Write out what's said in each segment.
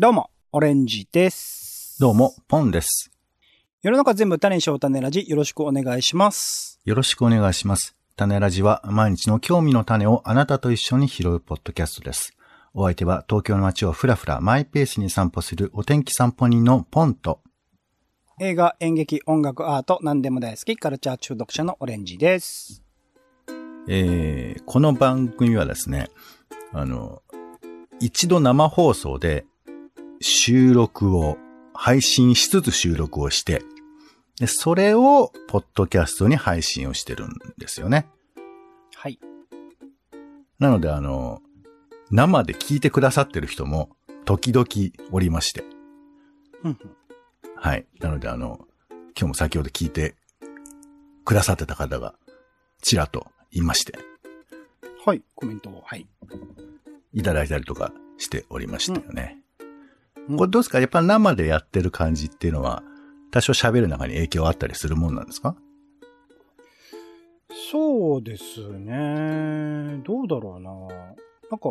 どうも、オレンジです。どうも、ポンです。世の中全部種にしよう種ラジ、よろしくお願いします。よろしくお願いします。種ラジは毎日の興味の種をあなたと一緒に拾うポッドキャストです。お相手は東京の街をふらふらマイペースに散歩するお天気散歩人のポンと、映画、演劇、音楽、アート、何でも大好き、カルチャー中毒者のオレンジです。えー、この番組はですね、あの、一度生放送で収録を、配信しつつ収録をして、で、それをポッドキャストに配信をしてるんですよね。はい。なのであの、生で聞いてくださってる人も時々おりまして。うんうんはい。なのであの、今日も先ほど聞いてくださってた方がちらといまして、はい、コメントを。はい。いただいたりとかしておりましたよね。うんこれどうですか？やっぱ生でやってる感じっていうのは、多少喋る中に影響あったりするもんなんですか？そうですね。どうだろうな。なんか、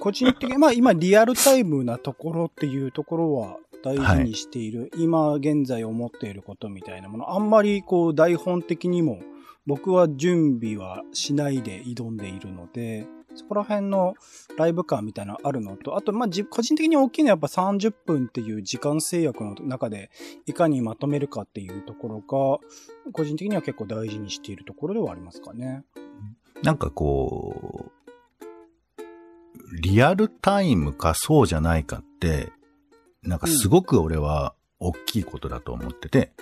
個人的に、まあ今リアルタイムなところっていうところは大事にしている、今現在思っていることみたいなもの、あんまりこう台本的にも僕は準備はしないで挑んでいるので、そこら辺のライブ感みたいなのあるのと、あと、ま個人的に大きいのはやっぱ30分っていう時間制約の中でいかにまとめるかっていうところが、個人的には結構大事にしているところではありますかね。なんかこう、リアルタイムかそうじゃないかって、なんかすごく俺は大きいことだと思ってて、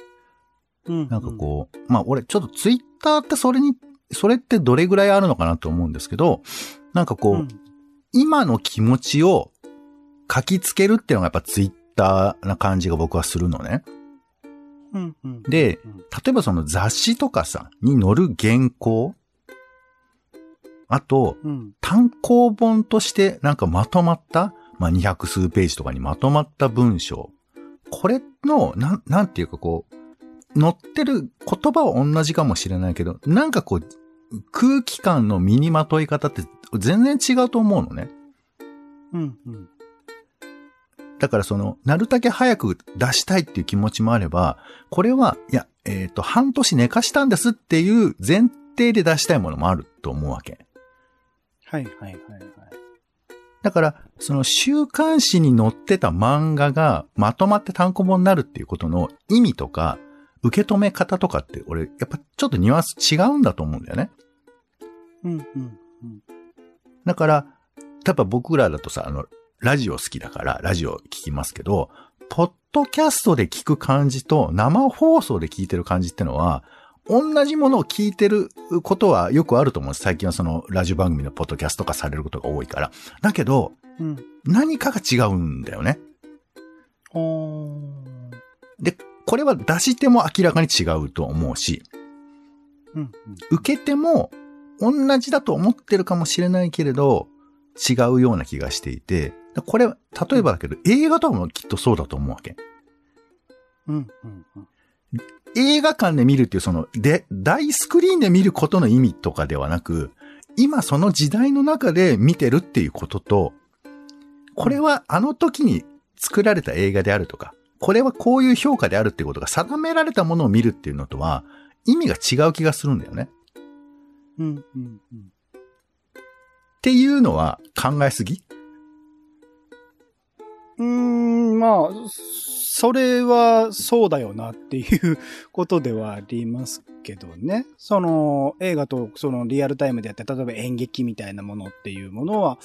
うん。なんかこう、まあ俺ちょっとツイッターってそれに、それってどれぐらいあるのかなと思うんですけど、なんかこう、うん今の気持ちを書きつけるっていうのがやっぱツイッターな感じが僕はするのね。うんうんでうん例えばその雑誌とかさ、に載る原稿あと、うん単行本としてなんかまとまった、まあ、200数ページとかにまとまった文章。これの、なん、なんていうかこう、載ってる言葉は同じかもしれないけど、なんかこう、空気感の身にまとい方って全然違うと思うのね。うんうんだからその、なるだけ早く出したいっていう気持ちもあれば、これは、いや、えっ、と、半年寝かしたんですっていう前提で出したいものもあると思うわけ。はいはいはいはい。だから、その週刊誌に載ってた漫画がまとまって単行本になるっていうことの意味とか、受け止め方とかって、俺、やっぱちょっとニュアンス違うんだと思うんだよね。うんうんうんだから、例えば僕らだとさ、あの、ラジオ好きだから、ラジオ聞きますけど、ポッドキャストで聞く感じと生放送で聞いてる感じってのは、同じものを聞いてることはよくあると思うんです。最近はそのラジオ番組のポッドキャスト化されることが多いから。だけど、うん。何かが違うんだよね。で、これは出し手も明らかに違うと思うし、うん受け手も同じだと思ってるかもしれないけれど、違うような気がしていて、これ、例えばだけど、映画とかもきっとそうだと思うわけ。うんうんうん映画館で見るっていうその、で、大スクリーンで見ることの意味とかではなく、今その時代の中で見てるっていうことと、これはあの時に作られた映画であるとか、これはこういう評価であるっていうことが定められたものを見るっていうのとは、意味が違う気がするんだよね。うんうんうん。っていうのは考えすぎ？うーん、まあ、それはそうだよなっていうことではありますけどね。その映画とそのリアルタイムでやって、例えば演劇みたいなものっていうものは、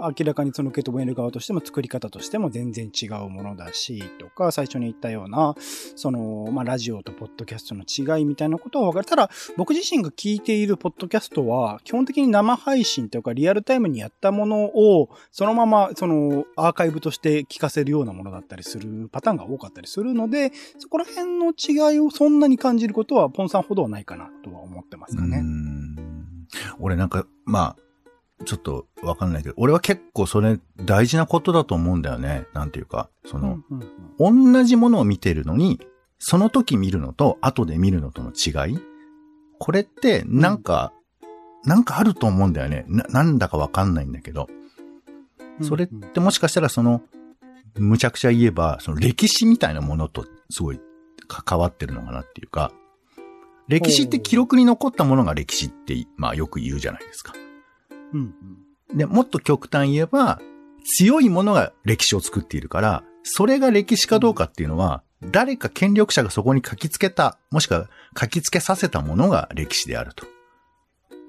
明らかにその受け止める側としても作り方としても全然違うものだし、とか、最初に言ったような、その、まあ、ラジオとポッドキャストの違いみたいなことは分かる。ただ、僕自身が聞いているポッドキャストは、基本的に生配信というかリアルタイムにやったものを、そのまま、その、アーカイブとして聞かせるようなものだったりするパターンが多かったりするので、そこら辺の違いをそんなに感じることは、ポンさんほどはないかなとは思ってますかね。ん俺なんか、まあ、ちょっとわかんないけど、俺は結構それ大事なことだと思うんだよね。なんていうか、その、うんうんうん同じものを見てるのに、その時見るのと後で見るのとの違いこれって、なんか、なんかあると思うんだよね。な、なんだかわかんないんだけど。それってもしかしたらその、むちゃくちゃ言えば、その歴史みたいなものとすごい関わってるのかなっていうか、歴史って記録に残ったものが歴史って、まあよく言うじゃないですか。うん。で、もっと極端言えば、強いものが歴史を作っているから、それが歴史かどうかっていうのは、誰か権力者がそこに書き付けた、もしくは書き付けさせたものが歴史であると。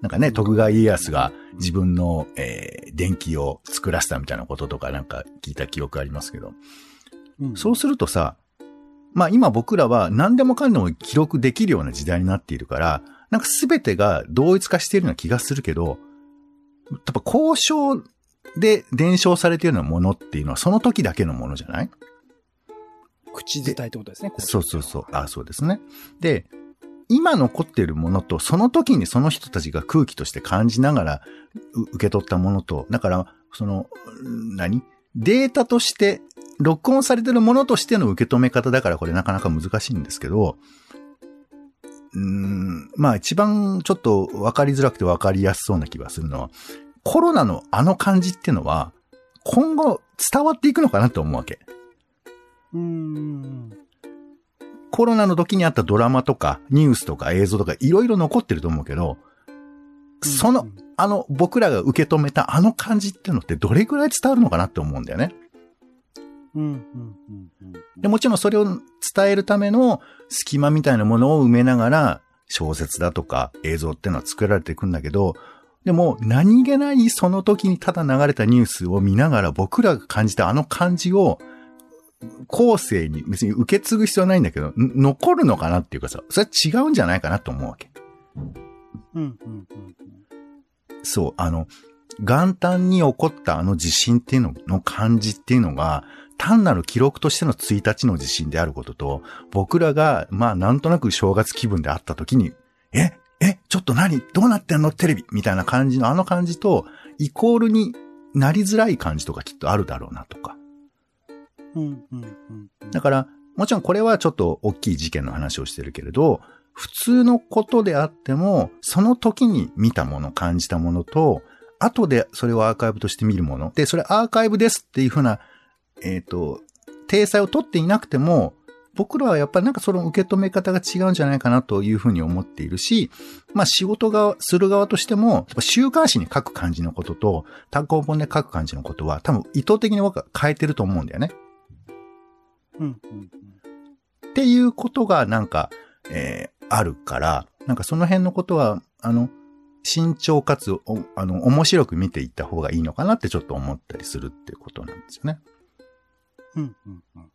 なんかね、徳川家康が自分の、えー電気を作らせたみたいなこととかなんか聞いた記憶ありますけど。うん。そうするとさ、まあ今僕らは何でもかんでも記録できるような時代になっているから、なんか全てが同一化しているような気がするけど、やっぱ交渉で伝承されているようなものっていうのはその時だけのものじゃない？口伝えってことですね。そうそうそう。あそうですね。で、今残っているものと、その時にその人たちが空気として感じながらう受け取ったものと、だから、その、ん何？データとして、録音されてるものとしての受け止め方だからこれなかなか難しいんですけど、うーん、まあ一番ちょっと分かりづらくて分かりやすそうな気がするのは、コロナのあの感じっていうのは、今後伝わっていくのかなと思うわけ。うーん。コロナの時にあったドラマとかニュースとか映像とかいろいろ残ってると思うけど、その、あの、僕らが受け止めたあの感じっていうのってどれくらい伝わるのかなって思うんだよね。うん、うん、うん、うん。でもちろんそれを伝えるための隙間みたいなものを埋めながら小説だとか映像っていうのは作られていくんだけど、でも何気ないその時にただ流れたニュースを見ながら僕らが感じたあの感じを後世に別に受け継ぐ必要はないんだけど、ん残るのかなっていうかさ、それは違うんじゃないかなと思うわけ。うん、うん、うん。そう、あの、元旦に起こったあの地震っていうのの感じっていうのが、単なる記録としての1日の地震であることと、僕らが、まあなんとなく正月気分であった時に、え？え？ちょっと何？どうなってんの？テレビみたいな感じのあの感じと、イコールになりづらい感じとかきっとあるだろうなとか。うん、うん、うん。だから、もちろんこれはちょっと大きい事件の話をしてるけれど、普通のことであっても、その時に見たもの、感じたものと、後でそれをアーカイブとして見るもの。で、それアーカイブですっていうふうな、えっ、と、体裁を取っていなくても、僕らはやっぱりなんかその受け止め方が違うんじゃないかなというふうに思っているし、まあ仕事がする側としても、やっぱ週刊誌に書く感じのことと、単行本で書く感じのことは多分意図的に僕は変えてると思うんだよね。うん、うん。っていうことがなんか、えーあるから、なんかその辺のことは、あの、慎重かつ、おあの、面白く見ていった方がいいのかなってちょっと思ったりするっていうことなんですよね。うん、うん、うん。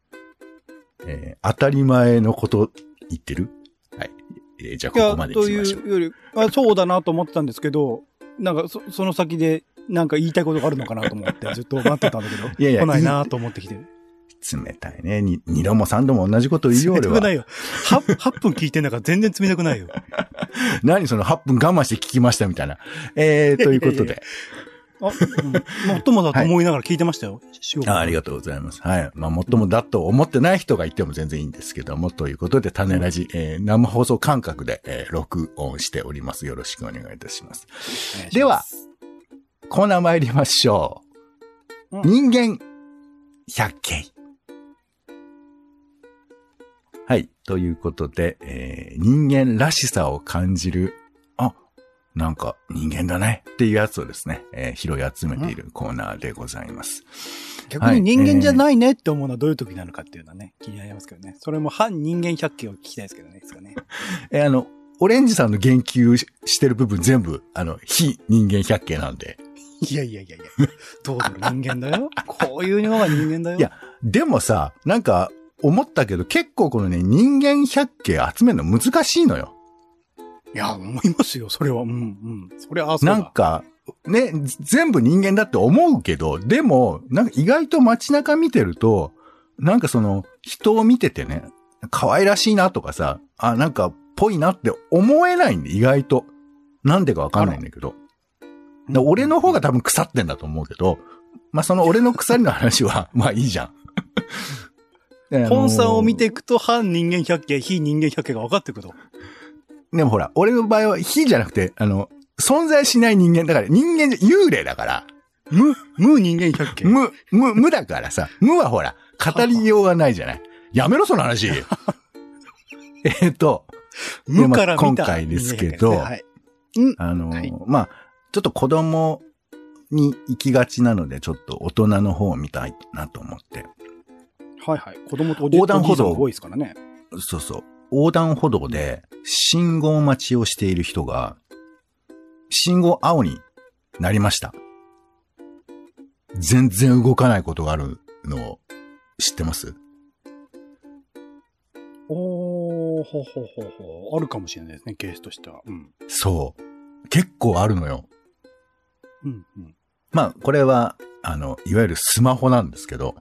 えー当たり前のこと言ってる？はい。えーじゃあここまでにとしましょう。いうより、あそうだなと思ってたんですけど、なんかそ、その先で、なんか言いたいことがあるのかなと思って、ずっと待ってたんだけど、いやいや来ないなと思ってきて。冷たいね。に二度も三度も同じこと言うよ、俺は。冷たくないよ。8, 8 分聞いてんだから全然冷たくないよ。何その8分我慢して聞きましたみたいな。えー、ということで。あ、うん、もっともだと思いながら聞いてましたよ。あありがとうございます。はい。まあ、もっともだと思ってない人がいても全然いいんですけども、ということで、種ラジ、えー生放送感覚で、えー録音しております。よろしくお願いいたします。うでは、コーナー参りましょう。うん人間百景。ということで、えー人間らしさを感じる、あ、なんか人間だねっていうやつをですね、えー拾い集めているコーナーでございます。逆に人間じゃないねって思うのはどういう時なのかっていうのはね、気になりますけどね。それも反人間百景を聞きたいですけどね、いつかね。えーあの、オレンジさんの言及ししてる部分全部、あの、非人間百景なんで。いやいやいやいや。どうだろう、人間だよ。こういうのが人間だよ。いやでもさ、なんか、思ったけど、結構このね、人間百景集めるの難しいのよ。いや、思いますよ、それは。うん、うん。それは、あそうだ。なんか、ね、ず全部人間だって思うけど、でも、なんか意外と街中見てると、なんかその、人を見ててね、可愛らしいなとかさ、あ、なんか、ぽいなって思えないんで、意外と。なんでかわかんないんだけど。で俺の方が多分腐ってんだと思うけど、まあ、その俺の腐りの話は、まあいいじゃん。本さんを見ていくと、反人間百景、非人間百景が分かってくると。でもほら、俺の場合は非じゃなくて、あの、存在しない人間だから、人間じゃ幽霊だから、無、無人間百景。無、無、無だからさ、無はほら、語りようがないじゃない。やめろ、その話。えっと、無から見た今回ですけどはい。あの、はいまあ、ちょっと子供に行きがちなので、ちょっと大人の方を見たいなと思って。はいはい。子供とおじ横断歩道多いですからね。そうそう。横断歩道で信号待ちをしている人が、信号青になりました。全然動かないことがあるのを知ってます？おー、ほほほほ。あるかもしれないですね、ケースとしては。うん。そう。結構あるのよ。うん、うん。まあ、これは、あの、いわゆるスマホなんですけど、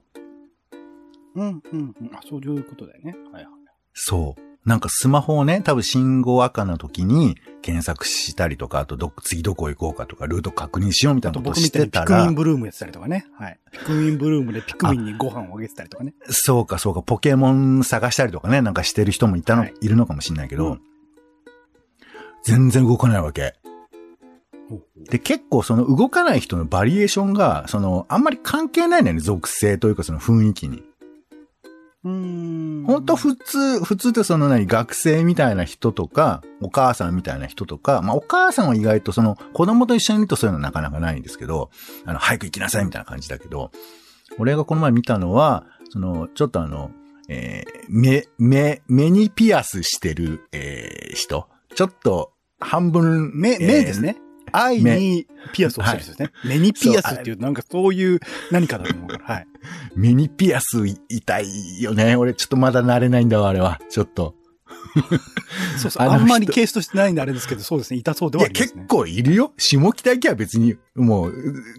うん、うん、うん。あ、そういうことだよね。はいはい。そう。なんかスマホをね、多分信号赤の時に検索したりとか、あとど、次どこ行こうかとか、ルート確認しようみたあいなことしてたらクミン、ブルームやってたりとかね。はい。ピクミンブルームでピクミンにご飯をあげてたりとかね。そうかそうか、ポケモン探したりとかね、なんかしてる人もいたの、はいい、るのかもしれないけど、うん全然動かないわけ。で、結構その動かない人のバリエーションが、その、あんまり関係ないんだよね、属性というかその雰囲気に。うーん。ほんと普通、普通ってその何、学生みたいな人とか、お母さんみたいな人とか、まあお母さんは意外とその、子供と一緒にいるとそういうのなかなかないんですけど、あの、早く行きなさいみたいな感じだけど、俺がこの前見たのは、その、ちょっとあの、えー目、目、目にピアスしてる、えー人。ちょっと、半分、目、えー目ですね。愛にピアスをしてる人ですね。目にピアスっていう、なんかそういう何かだと思うから。はい。目にピアス痛いよね。俺ちょっとまだ慣れないんだわ、あれは。ちょっと。そうそう。ああんまりケースとしてないんであれですけど、そうですね。痛そうでいや、はありますね。結構いるよ。下北駅は別に、もう、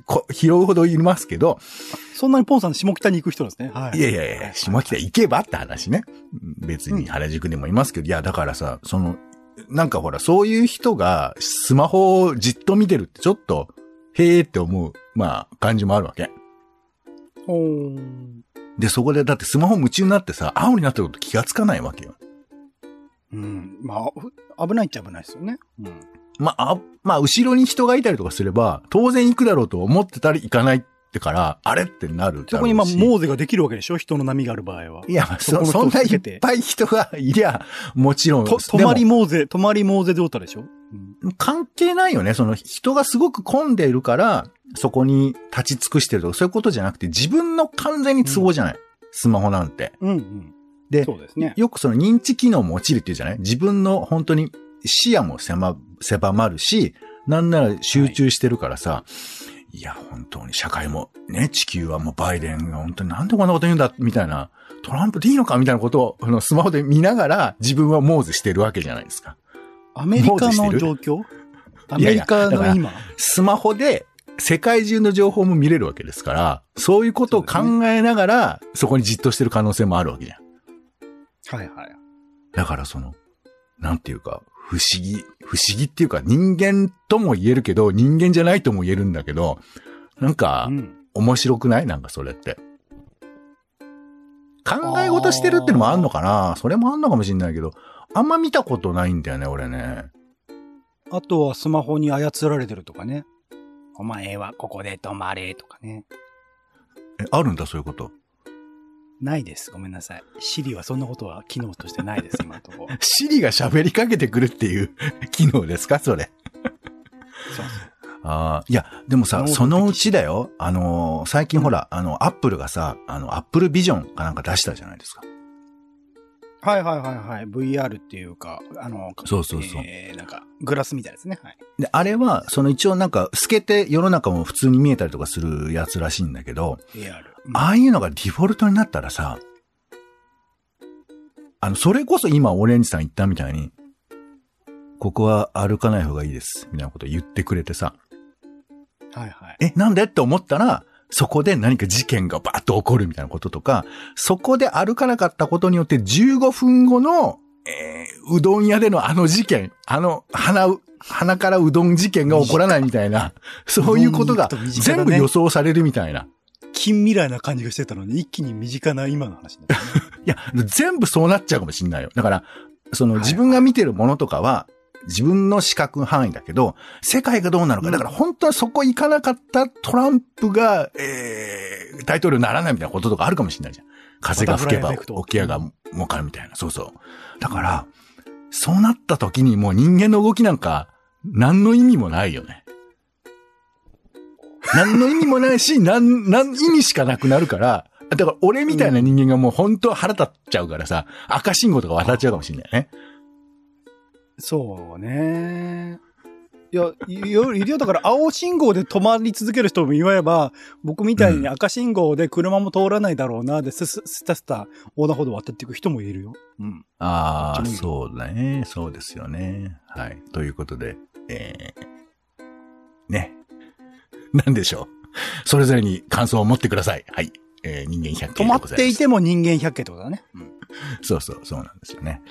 こ拾うほどいますけど、そんなにポンさん下北に行く人なんですね。はい。いやいやいや、下北行けばって話ね。別に原宿でもいますけど、いや、だからさ、その、なんかほら、そういう人がスマホをじっと見てるってちょっと、へーって思う、まあ、感じもあるわけ。おーで、そこで、だってスマホ夢中になってさ、青になってること気がつかないわけよ。うん。まあ、ふ危ないっちゃ危ないですよね。うん。まあ、あまあ、後ろに人がいたりとかすれば、当然行くだろうと思ってたり行かないってから、あれってなる。そこにまあ、モーゼができるわけでしょ？人の波がある場合は。いや、まあ、そこそ、んないっぱい人がいりゃ、もちろん。と、泊まりモーゼ、泊まりモーゼ状態でしょ？うん。関係ないよね。その人がすごく混んでいるから、そこに立ち尽くしてるとか、そういうことじゃなくて、自分の完全に都合じゃない？スマホなんて。うんうん。でそうですね。よくその認知機能も落ちるっていうじゃない？自分の本当に視野も狭、狭まるし、なんなら集中してるからさ、い、や、本当に社会も、ね、地球はもうバイデンが本当になんでこんなこと言うんだ、みたいな、トランプでいいのかみたいなことを、あの、スマホで見ながら自分はモーゼしてるわけじゃないですか。アメリカの状況？アメリカだからの今？スマホで世界中の情報も見れるわけですから、そういうことを考えながら、そこにじっとしてる可能性もあるわけじゃん。はいはい。だからその、なんていうか、不思議、不思議っていうか人間とも言えるけど、人間じゃないとも言えるんだけど、なんかう、ん。面白くない？なんかそれって。考え事してるってのもあんのかな？それもあんのかもしんないけど、あんま見たことないんだよね、俺ね。あとはスマホに操られてるとかね。お前はここで止まれとかね。え、あるんだ、そういうこと？ないです。ごめんなさい。シリはそんなことは機能としてないです、今のところ。シリが喋りかけてくるっていう 機能ですか？それ。そうああ、いや、でもさ、そのうちだよ。あのー最近ほら、あの、アップルがさ、あの、アップルビジョンかなんか出したじゃないですか。はいはいはいはい。VR っていうか、あの、そうそうそうえー、なんか、グラスみたいですね。はい。で、あれは、その一応なんか、透けて世の中も普通に見えたりとかするやつらしいんだけど、AR。ああいうのがデフォルトになったらさ、あの、それこそ今、オレンジさん言ったみたいに、ここは歩かない方がいいです、みたいなこと言ってくれてさ、はいはい。え、なんでって思ったら、そこで何か事件がバーッと起こるみたいなこととか、そこで歩かなかったことによって15分後の、えー、うどん屋でのあの事件、あの、鼻う、鼻からうどん事件が起こらないみたいな、そういうことが全部予想されるみたいな。近未来な感じがしてたのに、一気に身近な今の話ね いや、全部そうなっちゃうかもしんないよ。だから、そのはい自分が見てるものとかは、自分の視覚範囲だけど、世界がどうなのか。だから本当はそこ行かなかったトランプが、えー、大統領にならないみたいなこととかあるかもしれないじゃん。風が吹けば沖合が儲かるみたいな。そうそう。だから、そうなった時にもう人間の動きなんか、何の意味もないよね。何の意味もないし、何、何意味しかなくなるから、だから俺みたいな人間がもう本当は腹立っちゃうからさ、赤信号とか渡っちゃうかもしれないね。そうね。いや、いよいるよ。だから青信号で止まり続ける人も言えば、僕みたいに赤信号で車も通らないだろうな、で、スススタスタ横断歩道渡っていく人もいるよ。うん。ああ、そうだね。そうですよね。はい。ということで、えー、ね。なんでしょう。それぞれに感想を持ってください。はい。えー、人間百景止まっていても人間百景ってことだね。うん。そうそう、そうなんですよね。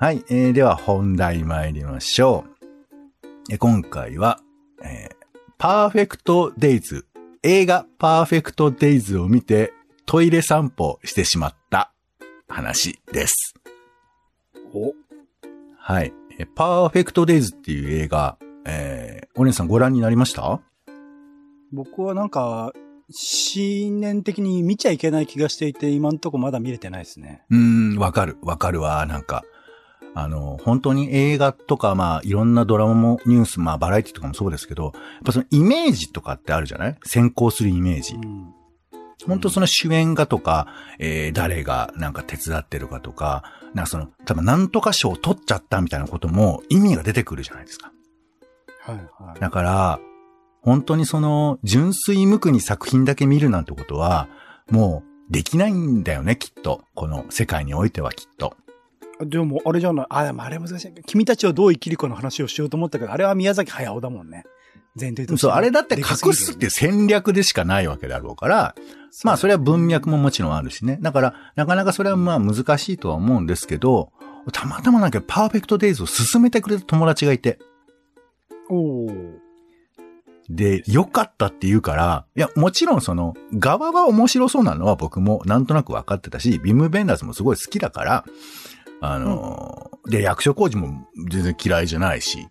はい。えー、では本題参りましょう。えー今回は、えー、パーフェクトデイズ、映画パーフェクトデイズを見てトイレ散歩してしまった話です。おはい。えーパーフェクトデイズっていう映画、えー、お姉さんご覧になりました？僕はなんか、新年的に見ちゃいけない気がしていて、今んとこまだ見れてないですね。うーん、わかる、わかるわ、なんか。あの、本当に映画とか、まあ、いろんなドラマも、ニュース、まあ、バラエティとかもそうですけど、やっぱそのイメージとかってあるじゃない？先行するイメージう。ん。本当その主演がとか、えー、誰がなんか手伝ってるかとか、なんかその、多分なんとか賞を取っちゃったみたいなことも意味が出てくるじゃないですか。はいはい。だから、本当にその、純粋無垢に作品だけ見るなんてことは、もう、できないんだよね、きっと。この世界においてはきっと。でも、あれじゃない？あ、でもあれ難しい。君たちはどう生きるかの話をしようと思ったけど、あれは宮崎駿だもんね。前提として。そう、あれだって隠すっていう戦略でしかないわけだろうから、まあそれは文脈ももちろんあるしね。だから、なかなかそれはまあ難しいとは思うんですけど、たまたまなんかパーフェクトデイズを進めてくれた友達がいて、おーで、良かったって言うから、いや、もちろんその、側は面白そうなのは僕もなんとなく分かってたし、ビム・ベンダーズもすごい好きだから、あのーで、役所工事も全然嫌いじゃないし、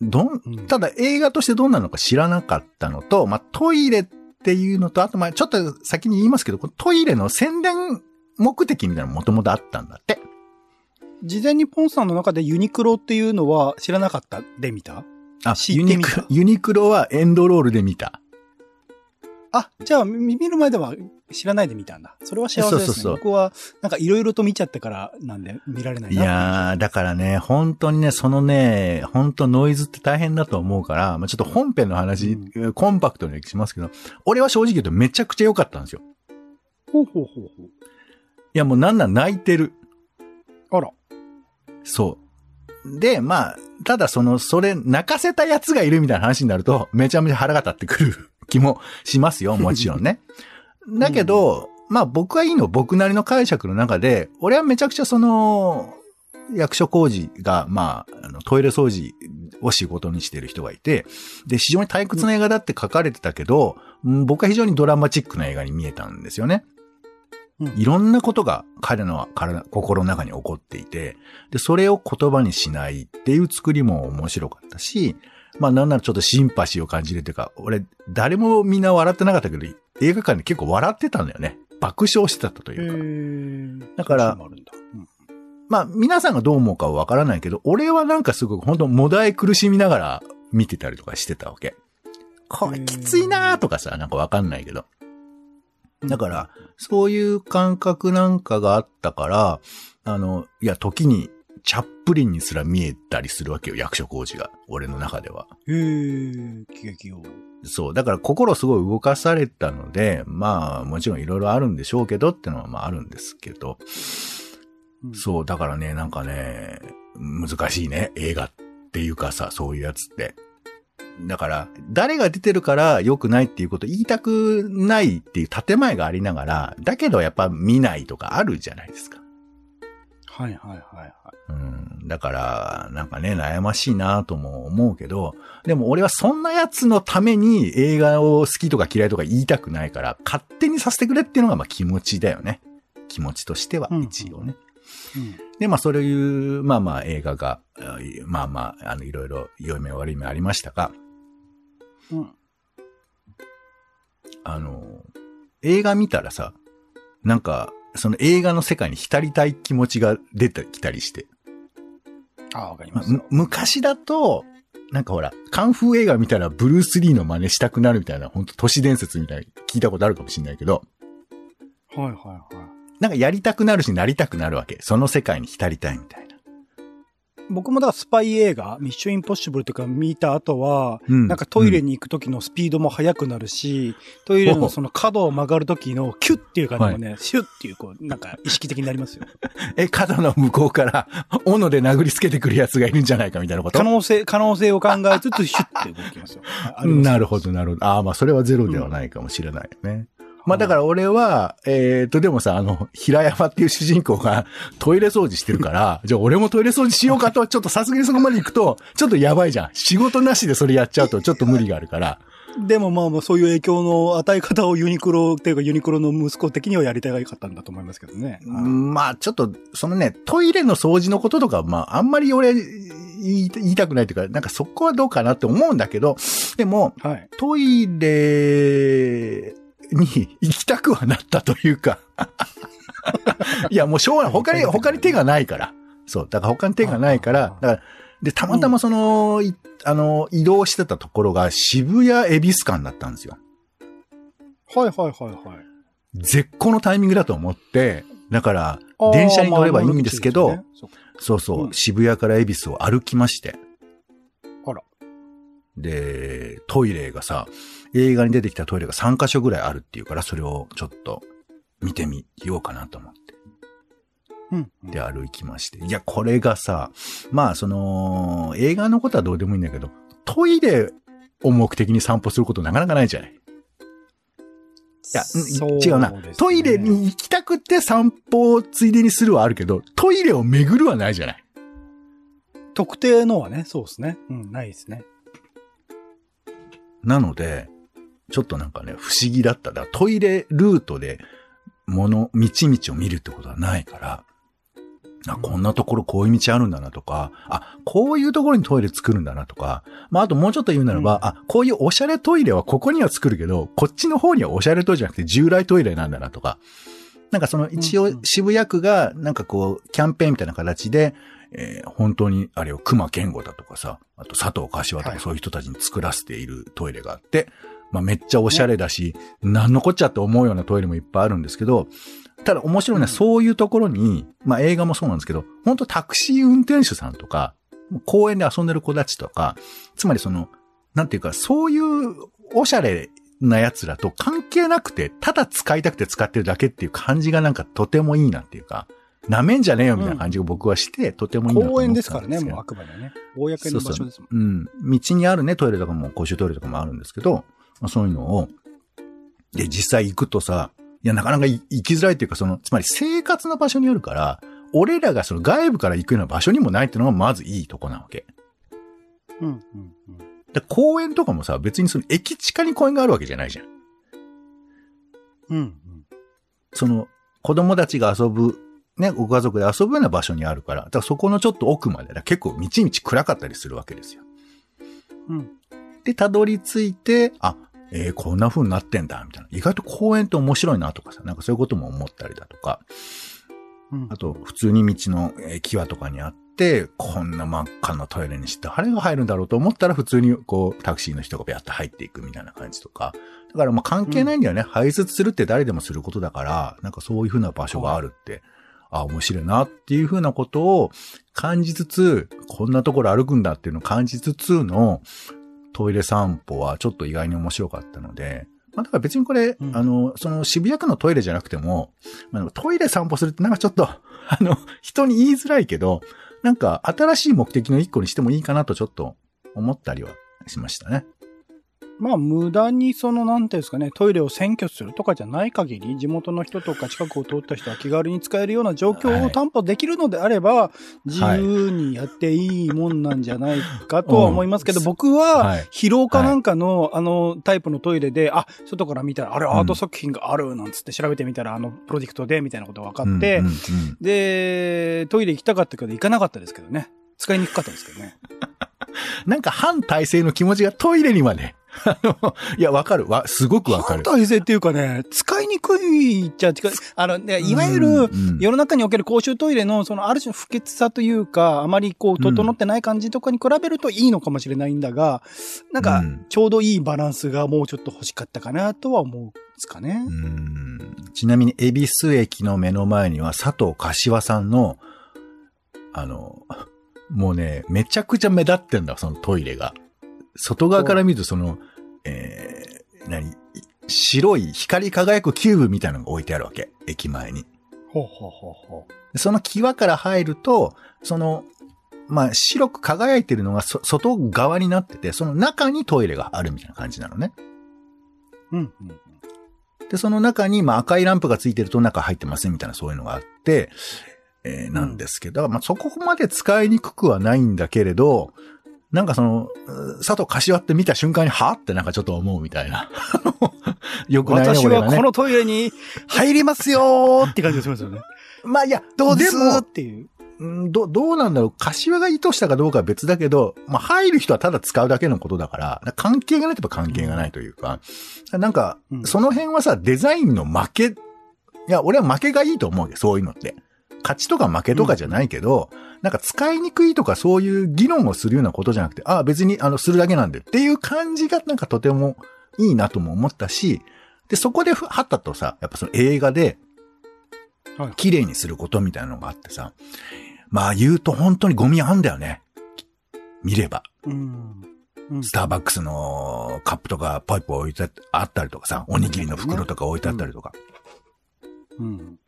どんう、ん。ただ映画としてどんなのか知らなかったのと、まあ、トイレっていうのと、あとまあ、ちょっと先に言いますけど、このトイレの宣伝目的みたいなのもともとあったんだって。事前にポンさんの中でユニクロっていうのは知らなかった？で見た？あ、ユニクロ、ユニクロはエンドロールで見た。あ、じゃあ、み見る前では知らないで見たんだ。それは幸せですね。そうそうそう僕は、なんかいろいろと見ちゃってからなんで見られないいな。やー、だからね、本当にね、そのね、本当ノイズって大変だと思うから、まあ、ちょっと本編の話、コンパクトにしますけど、俺は正直言うとめちゃくちゃ良かったんですよ。ほうほうほうほいや、もうなんなん泣いてる。う。あら。そう。で、まあ、ただその、それ、泣かせたやつがいるみたいな話になると、めちゃめちゃ腹が立ってくる気もしますよ、もちろんね。だけど、まあ僕はいいの、僕なりの解釈の中で、俺はめちゃくちゃその、役所工事が、まあ、あのトイレ掃除を仕事にしてる人がいて、で、非常に退屈な映画だって書かれてたけど、うん僕は非常にドラマチックな映画に見えたんですよね。うんいろんなことが彼の体、心の中に起こっていて、で、それを言葉にしないっていう作りも面白かったし、まあなんならちょっとシンパシーを感じるというか、俺、誰もみんな笑ってなかったけど、映画館で結構笑ってたんだよね。爆笑してたとへいうか。ーだからまあ皆さんがどう思うかはわからないけど、俺はなんかすごく本当もだえ苦しみながら見てたりとかしてたわけ。これきついなーとかさ、なんかわかんないけど。だから、そういう感覚なんかがあったから、あの、いや、時に、チャップリンにすら見えたりするわけよ、役所工事が。俺の中では。へー、喜劇を。そう。だから心すごい動かされたので、まあ、もちろんいろいろあるんでしょうけどってのはまああるんですけど。うんそう。だからね、なんかね、難しいね。映画っていうかさ、そういうやつって。だから、誰が出てるから良くないっていうこと言いたくないっていう建前がありながら、だけどやっぱ見ないとかあるじゃないですか。はいはいはいはい。うん。だから、なんかね、悩ましいなとも思うけど、でも俺はそんなやつのために映画を好きとか嫌いとか言いたくないから、勝手にさせてくれっていうのがまあ気持ちだよね。気持ちとしてはうん一応ね。で、まあ、そういう、まあまあ映画が、あまあまあ、あの、いろいろ良い面悪い面ありましたが、うん。うん。あの、映画見たらさ、なんか、その映画の世界に浸りたい気持ちが出てきたりして。ああ、わかりますよ。む昔だと、なんかほら、カンフー映画見たらブルース・リーの真似したくなるみたいな、本当都市伝説みたいな聞いたことあるかもしれないけど、はいはいはい。なんかやりたくなるしなりたくなるわけ。その世界に浸りたいみたいな。僕もだからスパイ映画、ミッションインポッシブルとか見た後は、うんなんかトイレに行く時のスピードも速くなるし、トイレのその角を曲がる時のキュッっていう感じもね、シュッっていうこう、なんか意識的になりますよ。え、角の向こうから、斧で殴りつけてくる奴がいるんじゃないかみたいなこと？可能性、可能性を考えつつ、シュッて動きますよ。なるほど、なるほど。ああ、まあ、それはゼロではないかもしれないよね。まあ、だから俺は、えっ、と、でもさ、あの、平山っていう主人公が トイレ掃除してるから、じゃあ俺もトイレ掃除しようかと、ちょっとさすがにそこまで行くと、ちょっとやばいじゃん。仕事なしでそれやっちゃうと、ちょっと無理があるから。でもまあまあそういう影響の与え方をユニクロっていうかユニクロの息子的にはやりたかったんだと思いますけどね。まあ、ちょっと、そのね、トイレの掃除のこととか、まあ、あんまり俺、言い言いたくないというか、なんかそこはどうかなって思うんだけど、でも、はい。トイレに行きたくはなったというか。いや、もうしょうがない。他に、他に手がないから。そう。だから他に手がないから、だから、で、たまたまその、いあの、移動してたところが渋谷恵比寿間だったんですよ。はいはいはいはい。絶好のタイミングだと思って、だから、電車に乗ればいいんですけどそうそう、うん渋谷から恵比寿を歩きまして。あら。で、トイレがさ、映画に出てきたトイレが3カ所ぐらいあるっていうから、それをちょっと見てみようかなと思って。うんうん。で、歩きまして。いや、これがさ、まあ、その、映画のことはどうでもいいんだけど、トイレを目的に散歩することなかなかないじゃないいや、ん違うな。トイレに行きたくて散歩をついでにするはあるけど、トイレを巡るはないじゃない特定のはね、そうですね。うん、ないですね。なので、ちょっとなんかね、不思議だった。だからトイレルートで、もの、道々を見るってことはないから、あ、こんなところこういう道あるんだなとか、あ、こういうところにトイレ作るんだなとか、まあ、あともうちょっと言うならば、うん。あ、こういうおしゃれトイレはここには作るけど、こっちの方にはおしゃれトイレじゃなくて従来トイレなんだなとか、なんかその一応渋谷区がなんかこう、キャンペーンみたいな形で、えー本当にあれを熊健吾だとかさ、あと佐藤柏とはい。かそういう人たちに作らせているトイレがあって、まあめっちゃおしゃれだし、なんのこっちゃって思うようなトイレもいっぱいあるんですけど、ただ面白いのはうんそういうところに、まあ映画もそうなんですけど、本当タクシー運転手さんとか、公園で遊んでる子たちとか、つまりその、なんていうか、そういうおしゃれな奴らと関係なくて、ただ使いたくて使ってるだけっていう感じがなんかとてもいいなっていうか、なめんじゃねえよみたいな感じが僕はして、とてもいいなと思ったん公園ですからね、もうあくまでね。公の場所ですもん。うん。道にあるね、トイレとかも、公衆トイレとかもあるんですけど、まあ、そういうのを、で、実際行くとさ、いや、なかなかい行きづらいっていうか、その、つまり生活の場所にあるから、俺らがその外部から行くような場所にもないっていうのがまずいいとこなわけ。うん、うん、うん。で、公園とかもさ、別にその駅地下に公園があるわけじゃないじゃん。うん、うん。その、子供たちが遊ぶ、ね、ご家族で遊ぶような場所にあるから、だからそこのちょっと奥まで、だ結構道々暗かったりするわけですよ。うん。で、たどり着いて、あ、えー、こんな風になってんだ、みたいな。意外と公園って面白いなとかさ、なんかそういうことも思ったりだとか、うんあと、普通に道のえー際とかにあって、こんな真っ赤なトイレにして、誰が入るんだろうと思ったら、普通にこう、タクシーの人がビャッと入っていくみたいな感じとか。だからまあ関係ないんだよね。排出するって誰でもすることだから、なんかそういう風な場所があるって、あ、面白いなっていう風なことを感じつつ、こんなところ歩くんだっていうのを感じつつのトイレ散歩はちょっと意外に面白かったので、まあだから別にこれ、うんあの、その渋谷区のトイレじゃなくても、まあ、トイレ散歩するってなんかちょっと、あの、人に言いづらいけど、なんか新しい目的の一個にしてもいいかなとちょっと思ったりはしましたね。まあ、無駄にその、なんていうんですかね、トイレを占拠するとかじゃない限り、地元の人とか近くを通った人は気軽に使えるような状況を担保できるのであれば、自由にやっていいもんなんじゃないかとは思いますけど、うん。僕ははい、疲労かなんかの、あの、タイプのトイレで、あ、外から見たら、あれ、アート作品がある、なんつって調べてみたら、あの、プロジェクトで、みたいなことが分かって、うんうんうんで、トイレ行きたかったけど行かなかったですけどね。使いにくかったですけどね。なんか反体制の気持ちがトイレにはね、あの、いや、わかる。わ、すごくわか反る。体制っていうかね、使いにくいっちゃ、あの、ね、いわゆる、世の中における公衆トイレの、その、ある種の不潔さというか、あまりこう、整ってない感じとかに比べるといいのかもしれないんだが、なんかうん、ちょうどいいバランスがもうちょっと欲しかったかなとは思うんですかね。うんちなみに、恵比寿駅の目の前には佐藤柏さんの、あの、もうね、めちゃくちゃ目立ってんだ、そのトイレが。外側から見ると、その、えー、何？白い光り輝くキューブみたいなのが置いてあるわけ。駅前に。ほうほうほうほでその際から入ると、その、まあ、白く輝いてるのがそ外側になってて、その中にトイレがあるみたいな感じなのね。う。うん、うん。で、その中に、まあ、赤いランプがついてると中入ってますみたいなそういうのがあって、えーなんですけど、まあ、そこまで使いにくくはないんだけれど、なんかその、う佐藤柏って見た瞬間に、はってなんかちょっと思うみたいな。よくないね、私。はこのトイレに入りますよーって感じがしますよね。まあ、いや、どうです？っていう。うんど、どうなんだろう。柏が意図したかどうかは別だけど、まあ、入る人はただ使うだけのことだから、関係がないとば関係がないというか、なんかう、んその辺はさ、デザインの負け、いや、俺は負けがいいと思うよ、そういうのって。勝ちとか負けとかじゃないけど、なんか使いにくいとかそういう議論をするようなことじゃなくて、ああ、別に、あの、するだけなんだよっていう感じがなんかとてもいいなとも思ったし、で、そこでふはったとさ、やっぱその映画ではい、綺麗にすることみたいなのがあってさ、まあ言うと本当にゴミあんだよね。見れば。うん。うんスターバックスのカップとかパイプ置いてあったりとかさ、おにぎりの袋とか置いてあったりとか。うん。うん、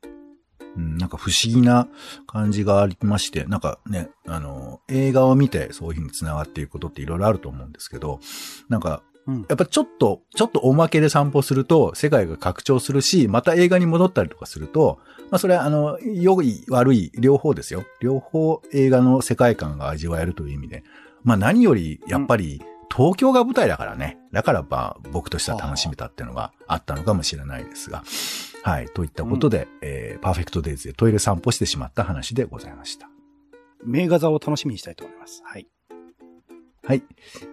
なんか不思議な感じがありまして、なんかね、あの、映画を見てそういう風に繋がっていくことっていろいろあると思うんですけど、なんか、うん。やっぱちょっと、ちょっとおまけで散歩すると世界が拡張するし、また映画に戻ったりとかすると、まあそれはあの、良い、悪い、両方ですよ。両方映画の世界観が味わえるという意味で。まあ何より、やっぱり、東京が舞台だからね。だからまあ僕としては楽しめたっていうのがあったのかもしれないですが。はい。といったことで、えーパーフェクトデイズでトイレ散歩してしまった話でございました。名画座を楽しみにしたいと思います。はい。はい。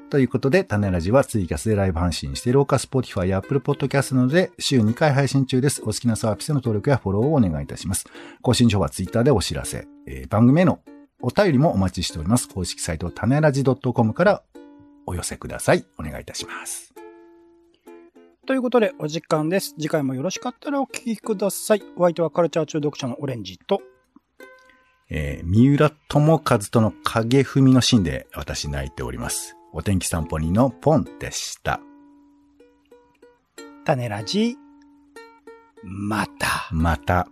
ということで、種ラジはツイキャスでライブ配信しているほか、Spotify や Apple Podcast などで週2回配信中です。お好きなサービスへの登録やフォローをお願いいたします。更新情報は Twitter でお知らせ。えー番組へのお便りもお待ちしております。公式サイト、種ラジ .com からお寄せください。お願いいたします。ということで、お時間です。次回もよろしかったらお聞きください。お相手はカルチャー中毒者のオレンジと、えー三浦智和との影踏みのシーンで私泣いております。お天気散歩人のポンでした。種ラジ、また。また。